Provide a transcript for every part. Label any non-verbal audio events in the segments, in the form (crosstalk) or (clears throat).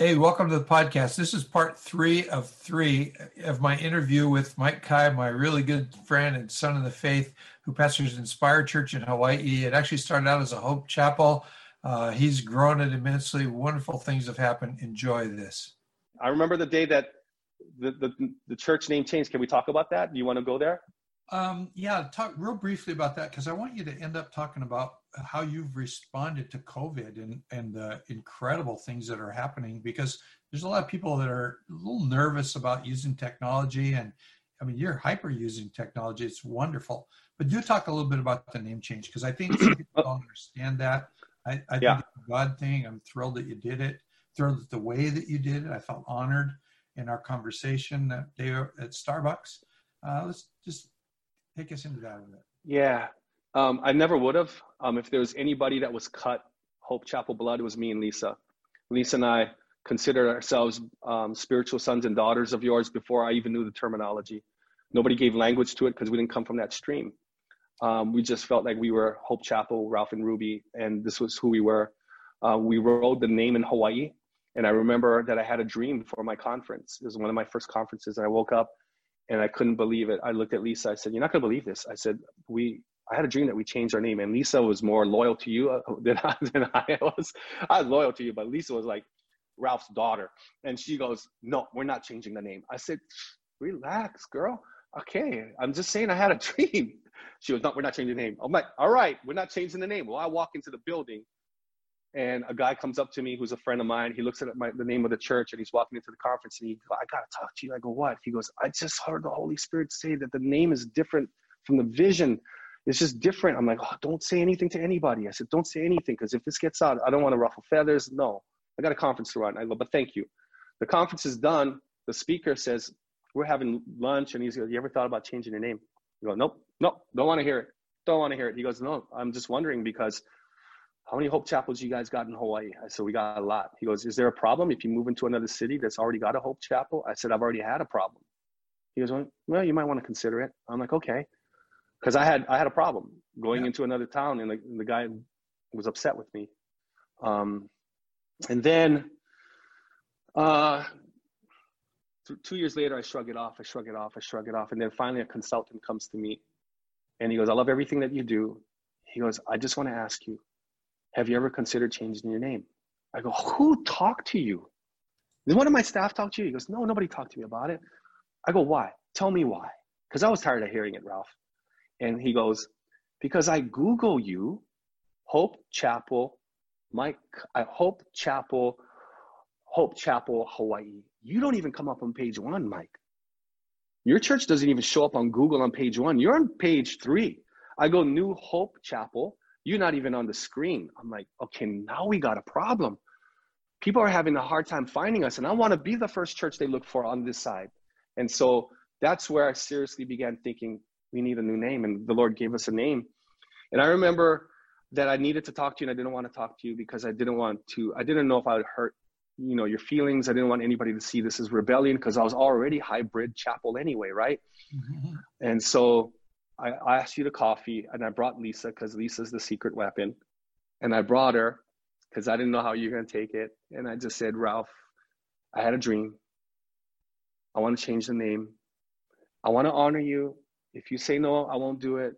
Hey, welcome to the podcast. This is part three of three of my interview with Mike Kai, my really good friend and son of the faith, who pastors Inspire Church in Hawaii. It actually started out as a Hope Chapel. Uh, he's grown it immensely. Wonderful things have happened. Enjoy this. I remember the day that the, the, the church name changed. Can we talk about that? Do you want to go there? Um, yeah, talk real briefly about that because I want you to end up talking about how you've responded to COVID and and the incredible things that are happening. Because there's a lot of people that are a little nervous about using technology, and I mean you're hyper using technology. It's wonderful, but do talk a little bit about the name change because I think people don't understand that. I, I yeah. think it's a God thing. I'm thrilled that you did it. Thrilled at the way that you did it. I felt honored in our conversation that day at Starbucks. Uh, let's just take us into that a bit. Yeah, um, I never would have. Um, if there was anybody that was cut Hope Chapel blood, it was me and Lisa. Lisa and I considered ourselves um, spiritual sons and daughters of yours before I even knew the terminology. Nobody gave language to it because we didn't come from that stream. Um, we just felt like we were Hope Chapel, Ralph and Ruby, and this was who we were. Uh, we wrote the name in Hawaii and I remember that I had a dream for my conference. It was one of my first conferences, and I woke up and I couldn't believe it. I looked at Lisa. I said, "You're not gonna believe this." I said, "We." I had a dream that we changed our name, and Lisa was more loyal to you uh, (laughs) than I, than I was. I was loyal to you, but Lisa was like Ralph's daughter, and she goes, "No, we're not changing the name." I said, "Relax, girl. Okay, I'm just saying I had a (laughs) dream." She was, "No, we're not changing the name." I'm like, "All right, we're not changing the name." Well, I walk into the building and a guy comes up to me who's a friend of mine. He looks at my, the name of the church and he's walking into the conference and he goes, I got to talk to you. I go, what? He goes, I just heard the Holy Spirit say that the name is different from the vision. It's just different. I'm like, oh, don't say anything to anybody. I said, don't say anything because if this gets out, I don't want to ruffle feathers. No, I got a conference to run. I go, but thank you. The conference is done. The speaker says, we're having lunch and he's like, you ever thought about changing your name? You go, nope, nope, don't want to hear it. Don't want to hear it. He goes, no, I'm just wondering because – how many Hope Chapels you guys got in Hawaii? I said, we got a lot. He goes, is there a problem if you move into another city that's already got a Hope Chapel? I said, I've already had a problem. He goes, well, you might want to consider it. I'm like, okay. Cause I had, I had a problem going yeah. into another town and the, the guy was upset with me. Um, and then, uh, two years later, I shrug it off. I shrug it off. I shrug it off. And then finally a consultant comes to me and he goes, I love everything that you do. He goes, I just want to ask you, have you ever considered changing your name? I go, Who talked to you? Did one of my staff talk to you? He goes, No, nobody talked to me about it. I go, Why? Tell me why. Because I was tired of hearing it, Ralph. And he goes, Because I Google you, Hope Chapel, Mike, I Hope Chapel, Hope Chapel, Hawaii. You don't even come up on page one, Mike. Your church doesn't even show up on Google on page one. You're on page three. I go, New Hope Chapel, you're not even on the screen. I'm like, okay, now we got a problem. People are having a hard time finding us, and I want to be the first church they look for on this side. And so that's where I seriously began thinking we need a new name, and the Lord gave us a name. And I remember that I needed to talk to you, and I didn't want to talk to you because I didn't want to. I didn't know if I would hurt, you know, your feelings. I didn't want anybody to see this as rebellion because I was already hybrid chapel anyway, right? Mm-hmm. And so I, I asked you to coffee and I brought Lisa because Lisa's the secret weapon. And I brought her because I didn't know how you're going to take it. And I just said, Ralph, I had a dream. I want to change the name. I want to honor you. If you say no, I won't do it.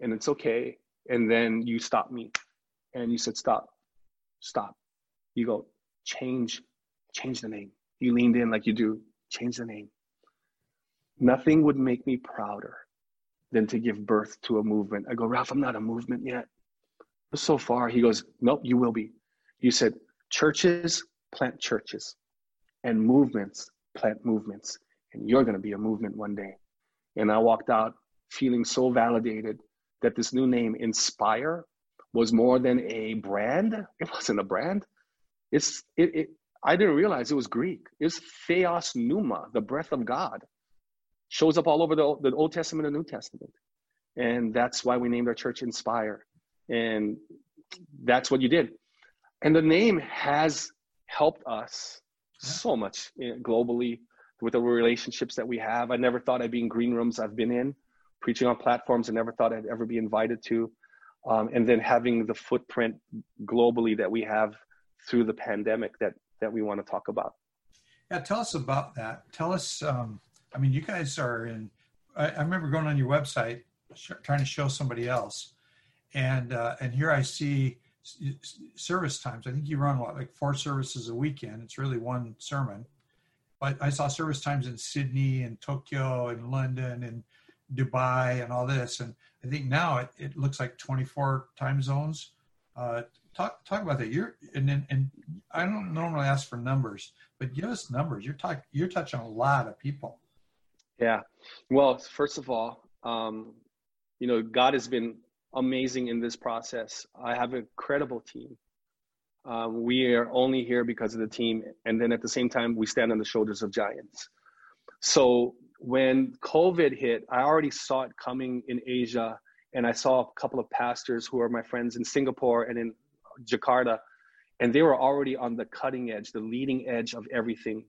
And it's okay. And then you stop me and you said, stop, stop. You go, change, change the name. You leaned in like you do, change the name. Nothing would make me prouder than to give birth to a movement. I go, Ralph, I'm not a movement yet. But so far, he goes, Nope, you will be. You said, churches plant churches, and movements plant movements, and you're going to be a movement one day. And I walked out feeling so validated that this new name, Inspire, was more than a brand. It wasn't a brand. It's it, it I didn't realize it was Greek. It's theos pneuma, the breath of God. Shows up all over the, the Old Testament and New Testament. And that's why we named our church Inspire. And that's what you did. And the name has helped us so much eh, globally with the relationships that we have. I never thought I'd be in green rooms I've been in, preaching on platforms I never thought I'd ever be invited to. Um, and then having the footprint globally that we have through the pandemic that that we want to talk about. Yeah, tell us about that. Tell us. Um, I mean, you guys are in. I, I remember going on your website, sh- trying to show somebody else, and uh, and here I see service times. I think you run what like four services a weekend. It's really one sermon. But I saw service times in Sydney and Tokyo and London and Dubai and all this. And I think now it, it looks like 24 time zones. Uh, talk talk about that. You're and, and and I don't normally ask for numbers, but give us numbers. You're talking you're touching a lot of people. Yeah. Well, first of all, um, you know, God has been amazing in this process. I have an incredible team. Um, we are only here because of the team, and then at the same time, we stand on the shoulders of giants. So when COVID hit, I already saw it coming in Asia, and I saw a couple of pastors who are my friends in Singapore and in Jakarta, and they were already on the cutting edge, the leading edge of everything.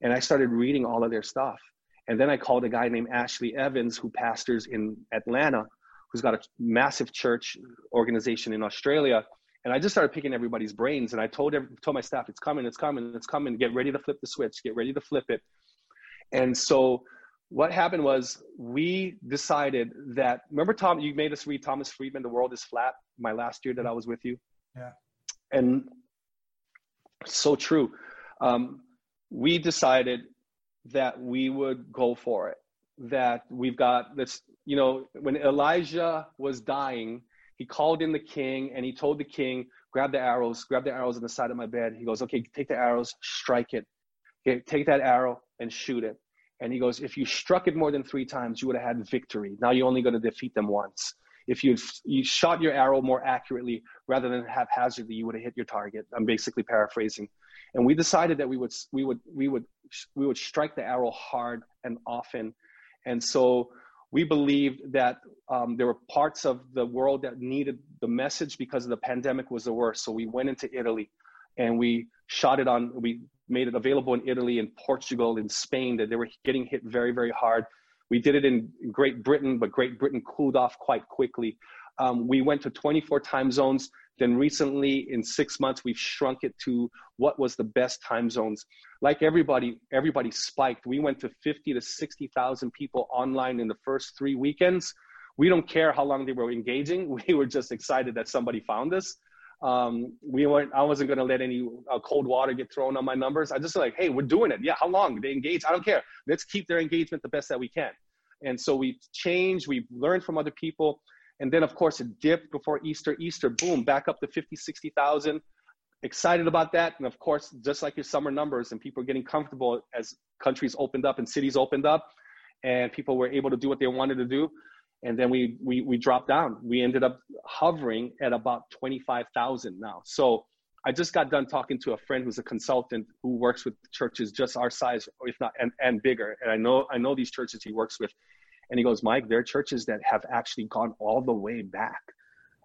And I started reading all of their stuff. And then I called a guy named Ashley Evans, who pastors in Atlanta, who's got a massive church organization in Australia. And I just started picking everybody's brains. And I told every, told my staff, it's coming, it's coming, it's coming. Get ready to flip the switch. Get ready to flip it. And so what happened was we decided that remember Tom, you made us read Thomas Friedman, The World is Flat, my last year that I was with you. Yeah. And so true. Um, we decided that we would go for it. That we've got this, you know, when Elijah was dying, he called in the king and he told the king, grab the arrows, grab the arrows on the side of my bed. He goes, okay, take the arrows, strike it. Okay, take that arrow and shoot it. And he goes, if you struck it more than three times, you would have had victory. Now you're only going to defeat them once. If you you shot your arrow more accurately rather than haphazardly, you would have hit your target. I'm basically paraphrasing. And we decided that we would we would we would we would strike the arrow hard and often. And so we believed that um, there were parts of the world that needed the message because the pandemic was the worst. So we went into Italy and we shot it on, we made it available in Italy and Portugal and Spain that they were getting hit very, very hard. We did it in Great Britain, but Great Britain cooled off quite quickly. Um, we went to 24 time zones. Then recently, in six months, we've shrunk it to what was the best time zones. Like everybody, everybody spiked. We went to 50 to 60,000 people online in the first three weekends. We don't care how long they were engaging. (laughs) We were just excited that somebody found us. Um, we weren't. I wasn't going to let any uh, cold water get thrown on my numbers. I just like, hey, we're doing it. Yeah, how long they engage? I don't care. Let's keep their engagement the best that we can. And so we've changed. We've learned from other people. And then, of course, it dipped before Easter. Easter, boom, back up to 50, 60,000. Excited about that. And of course, just like your summer numbers, and people are getting comfortable as countries opened up and cities opened up, and people were able to do what they wanted to do and then we we we dropped down. We ended up hovering at about twenty five thousand now. So I just got done talking to a friend who's a consultant who works with churches just our size, if not and, and bigger. And I know I know these churches he works with, and he goes, Mike, there are churches that have actually gone all the way back,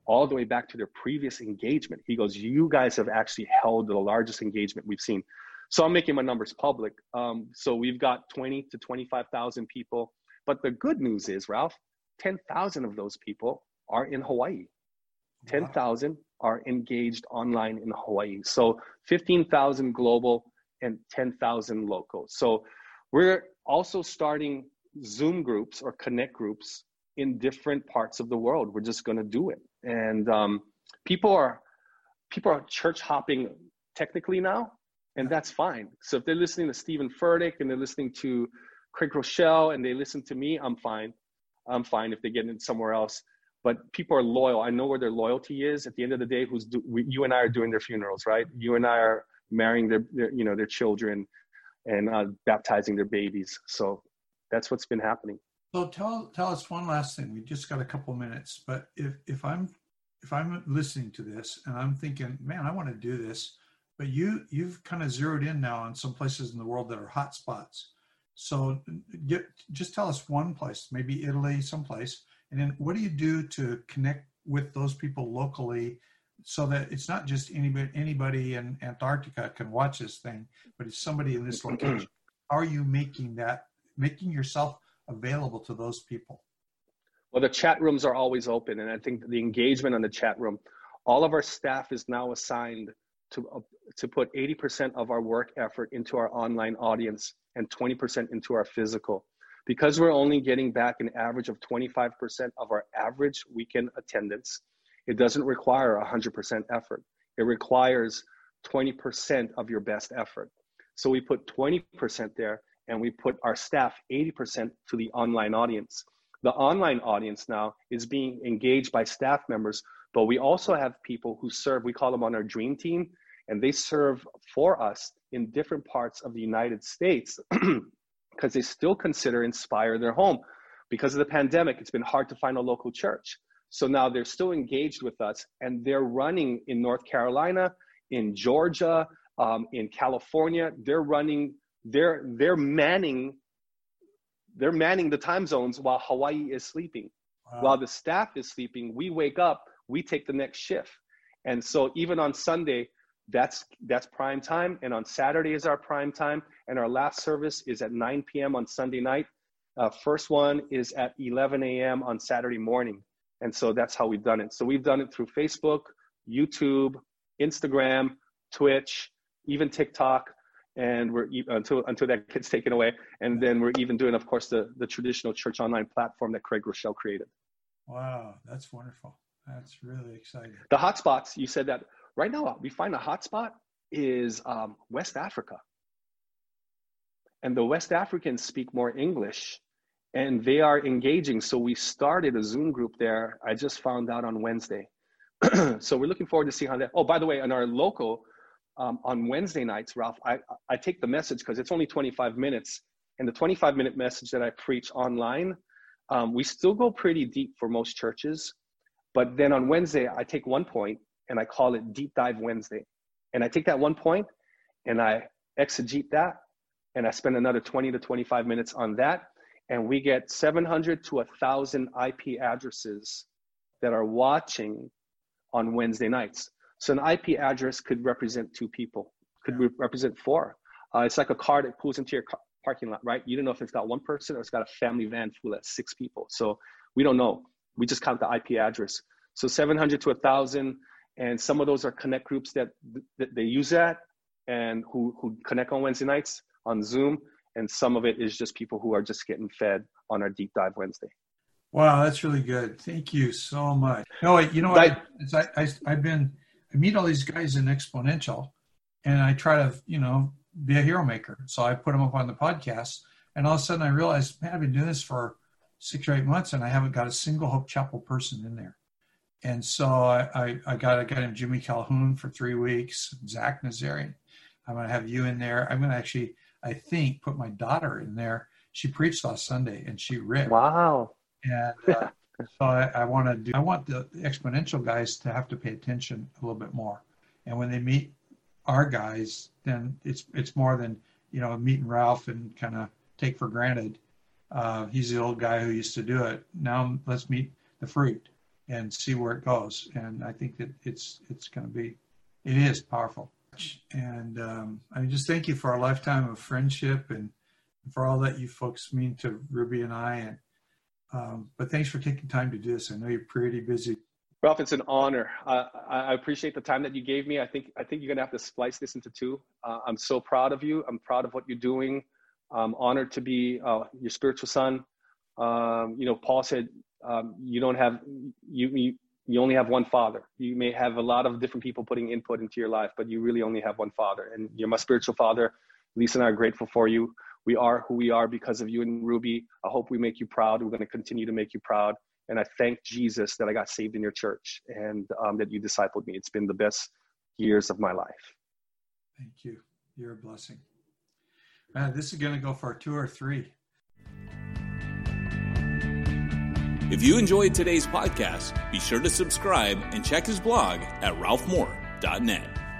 all the way back to their previous engagement. He goes, you guys have actually held the largest engagement we've seen. So I'm making my numbers public. Um, so we've got 20 to 25,000 people. But the good news is, Ralph, 10,000 of those people are in Hawaii. 10,000 are engaged online in Hawaii. So 15,000 global and 10,000 local. So we're also starting Zoom groups or connect groups in different parts of the world. We're just going to do it. And um, people are people are church hopping technically now, and that's fine. So if they're listening to Steven Furtick and they're listening to Craig Groeschel and they listen to me, I'm fine. I'm fine if they get in somewhere else. But people are loyal. I know where their loyalty is. At the end of the day, who's do, we, you and I are doing their funerals, right? You and I are marrying their, their you know, their children and uh, baptizing their babies. So that's what's been happening. So tell tell us one last thing. We just got a couple minutes, but if if I'm if I'm listening to this and I'm thinking, man, I want to do this, but you you've kind of zeroed in now on some places in the world that are hot spots. So get just tell us one place, maybe Italy, someplace, and then what do you do to connect with those people locally so that it's not just anybody anybody in Antarctica can watch this thing, but it's somebody in this (clears throat) location. How are you making that making yourself available to those people? Well, the chat rooms are always open, and I think the engagement on the chat room, all of our staff is now assigned to uh, to put 80% of our work effort into our online audience and 20% into our physical. Because we're only getting back an average of 25% of our average weekend attendance, it doesn't require 100% effort. It requires 20% of your best effort. So we put 20% there and we put our staff 80% to the online audience. The online audience now is being engaged by staff members, but we also have people who serve, we call them on our dream team, and they serve for us in different parts of the United States (clears throat) because they still consider Inspire their home. Because of the pandemic, it's been hard to find a local church. So now they're still engaged with us and they're running in North Carolina, in Georgia, um, in California. They're running, they're, they're manning, they're manning the time zones while Hawaii is sleeping. Wow. While the staff is sleeping, we wake up, we take the next shift. And so even on Sunday, that's that's prime time and on saturday is our prime time and our last service is at 9 p.m on sunday night uh, first one is at 11 a.m on saturday morning and so that's how we've done it so we've done it through facebook youtube instagram twitch even tiktok and we're until until that gets taken away and then we're even doing of course the the traditional church online platform that craig groeschel created wow that's wonderful that's really exciting the hotspots you said that Right now, we find a hotspot is um, West Africa. And the West Africans speak more English and they are engaging. So we started a Zoom group there. I just found out on Wednesday. (clears throat) so we're looking forward to see how that. Oh, by the way, on our local, um, on Wednesday nights, Ralph, I, I take the message because it's only 25 minutes. And the 25 minute message that I preach online, um, we still go pretty deep for most churches. But then on Wednesday, I take one point and I call it Deep Dive Wednesday. And I take that one point and I exegete that and I spend another 20 to 25 minutes on that. And we get 700 to 1,000 IP addresses that are watching on Wednesday nights. So an IP address could represent two people, could re- represent four. Uh, it's like a car that pulls into your car- parking lot, right? You don't know if it's got one person or it's got a family van full of six people. So we don't know. We just count the IP address. So 700 to 1,000 and some of those are connect groups that, that they use that and who, who connect on Wednesday nights on Zoom. And some of it is just people who are just getting fed on our deep dive Wednesday. Wow, that's really good. Thank you so much. No, you know what? I, I, I've been, I meet all these guys in Exponential and I try to, you know, be a hero maker. So I put them up on the podcast and all of a sudden I realized, man, I've been doing this for six or eight months and I haven't got a single Hope Chapel person in there. And so I, I, I got a guy named Jimmy Calhoun for three weeks, Zach Nazarian. I'm going to have you in there. I'm going to actually, I think, put my daughter in there. She preached last Sunday and she ripped. Wow. And uh, (laughs) so I, I want to do, I want the exponential guys to have to pay attention a little bit more. And when they meet our guys, then it's, it's more than, you know, meeting Ralph and kind of take for granted. Uh, he's the old guy who used to do it. Now let's meet the fruit and see where it goes. And I think that it's it's going to be, it is powerful. And um, I just thank you for our lifetime of friendship and for all that you folks mean to Ruby and I. And um, but thanks for taking time to do this. I know you're pretty busy. Ralph, it's an honor. Uh, I appreciate the time that you gave me. I think I think you're gonna have to splice this into two. Uh, I'm so proud of you. I'm proud of what you're doing. I'm honored to be uh, your spiritual son. Um, you know, Paul said, um, you don't have you, you you only have one father. You may have a lot of different people putting input into your life, but you really only have one father, and you're my spiritual father. Lisa and I are grateful for you. We are who we are because of you and Ruby. I hope we make you proud. We're going to continue to make you proud. And I thank Jesus that I got saved in your church and um, that you discipled me. It's been the best years of my life. Thank you. You're a blessing. Man, this is going to go for two or three. If you enjoyed today's podcast, be sure to subscribe and check his blog at ralphmoore.net.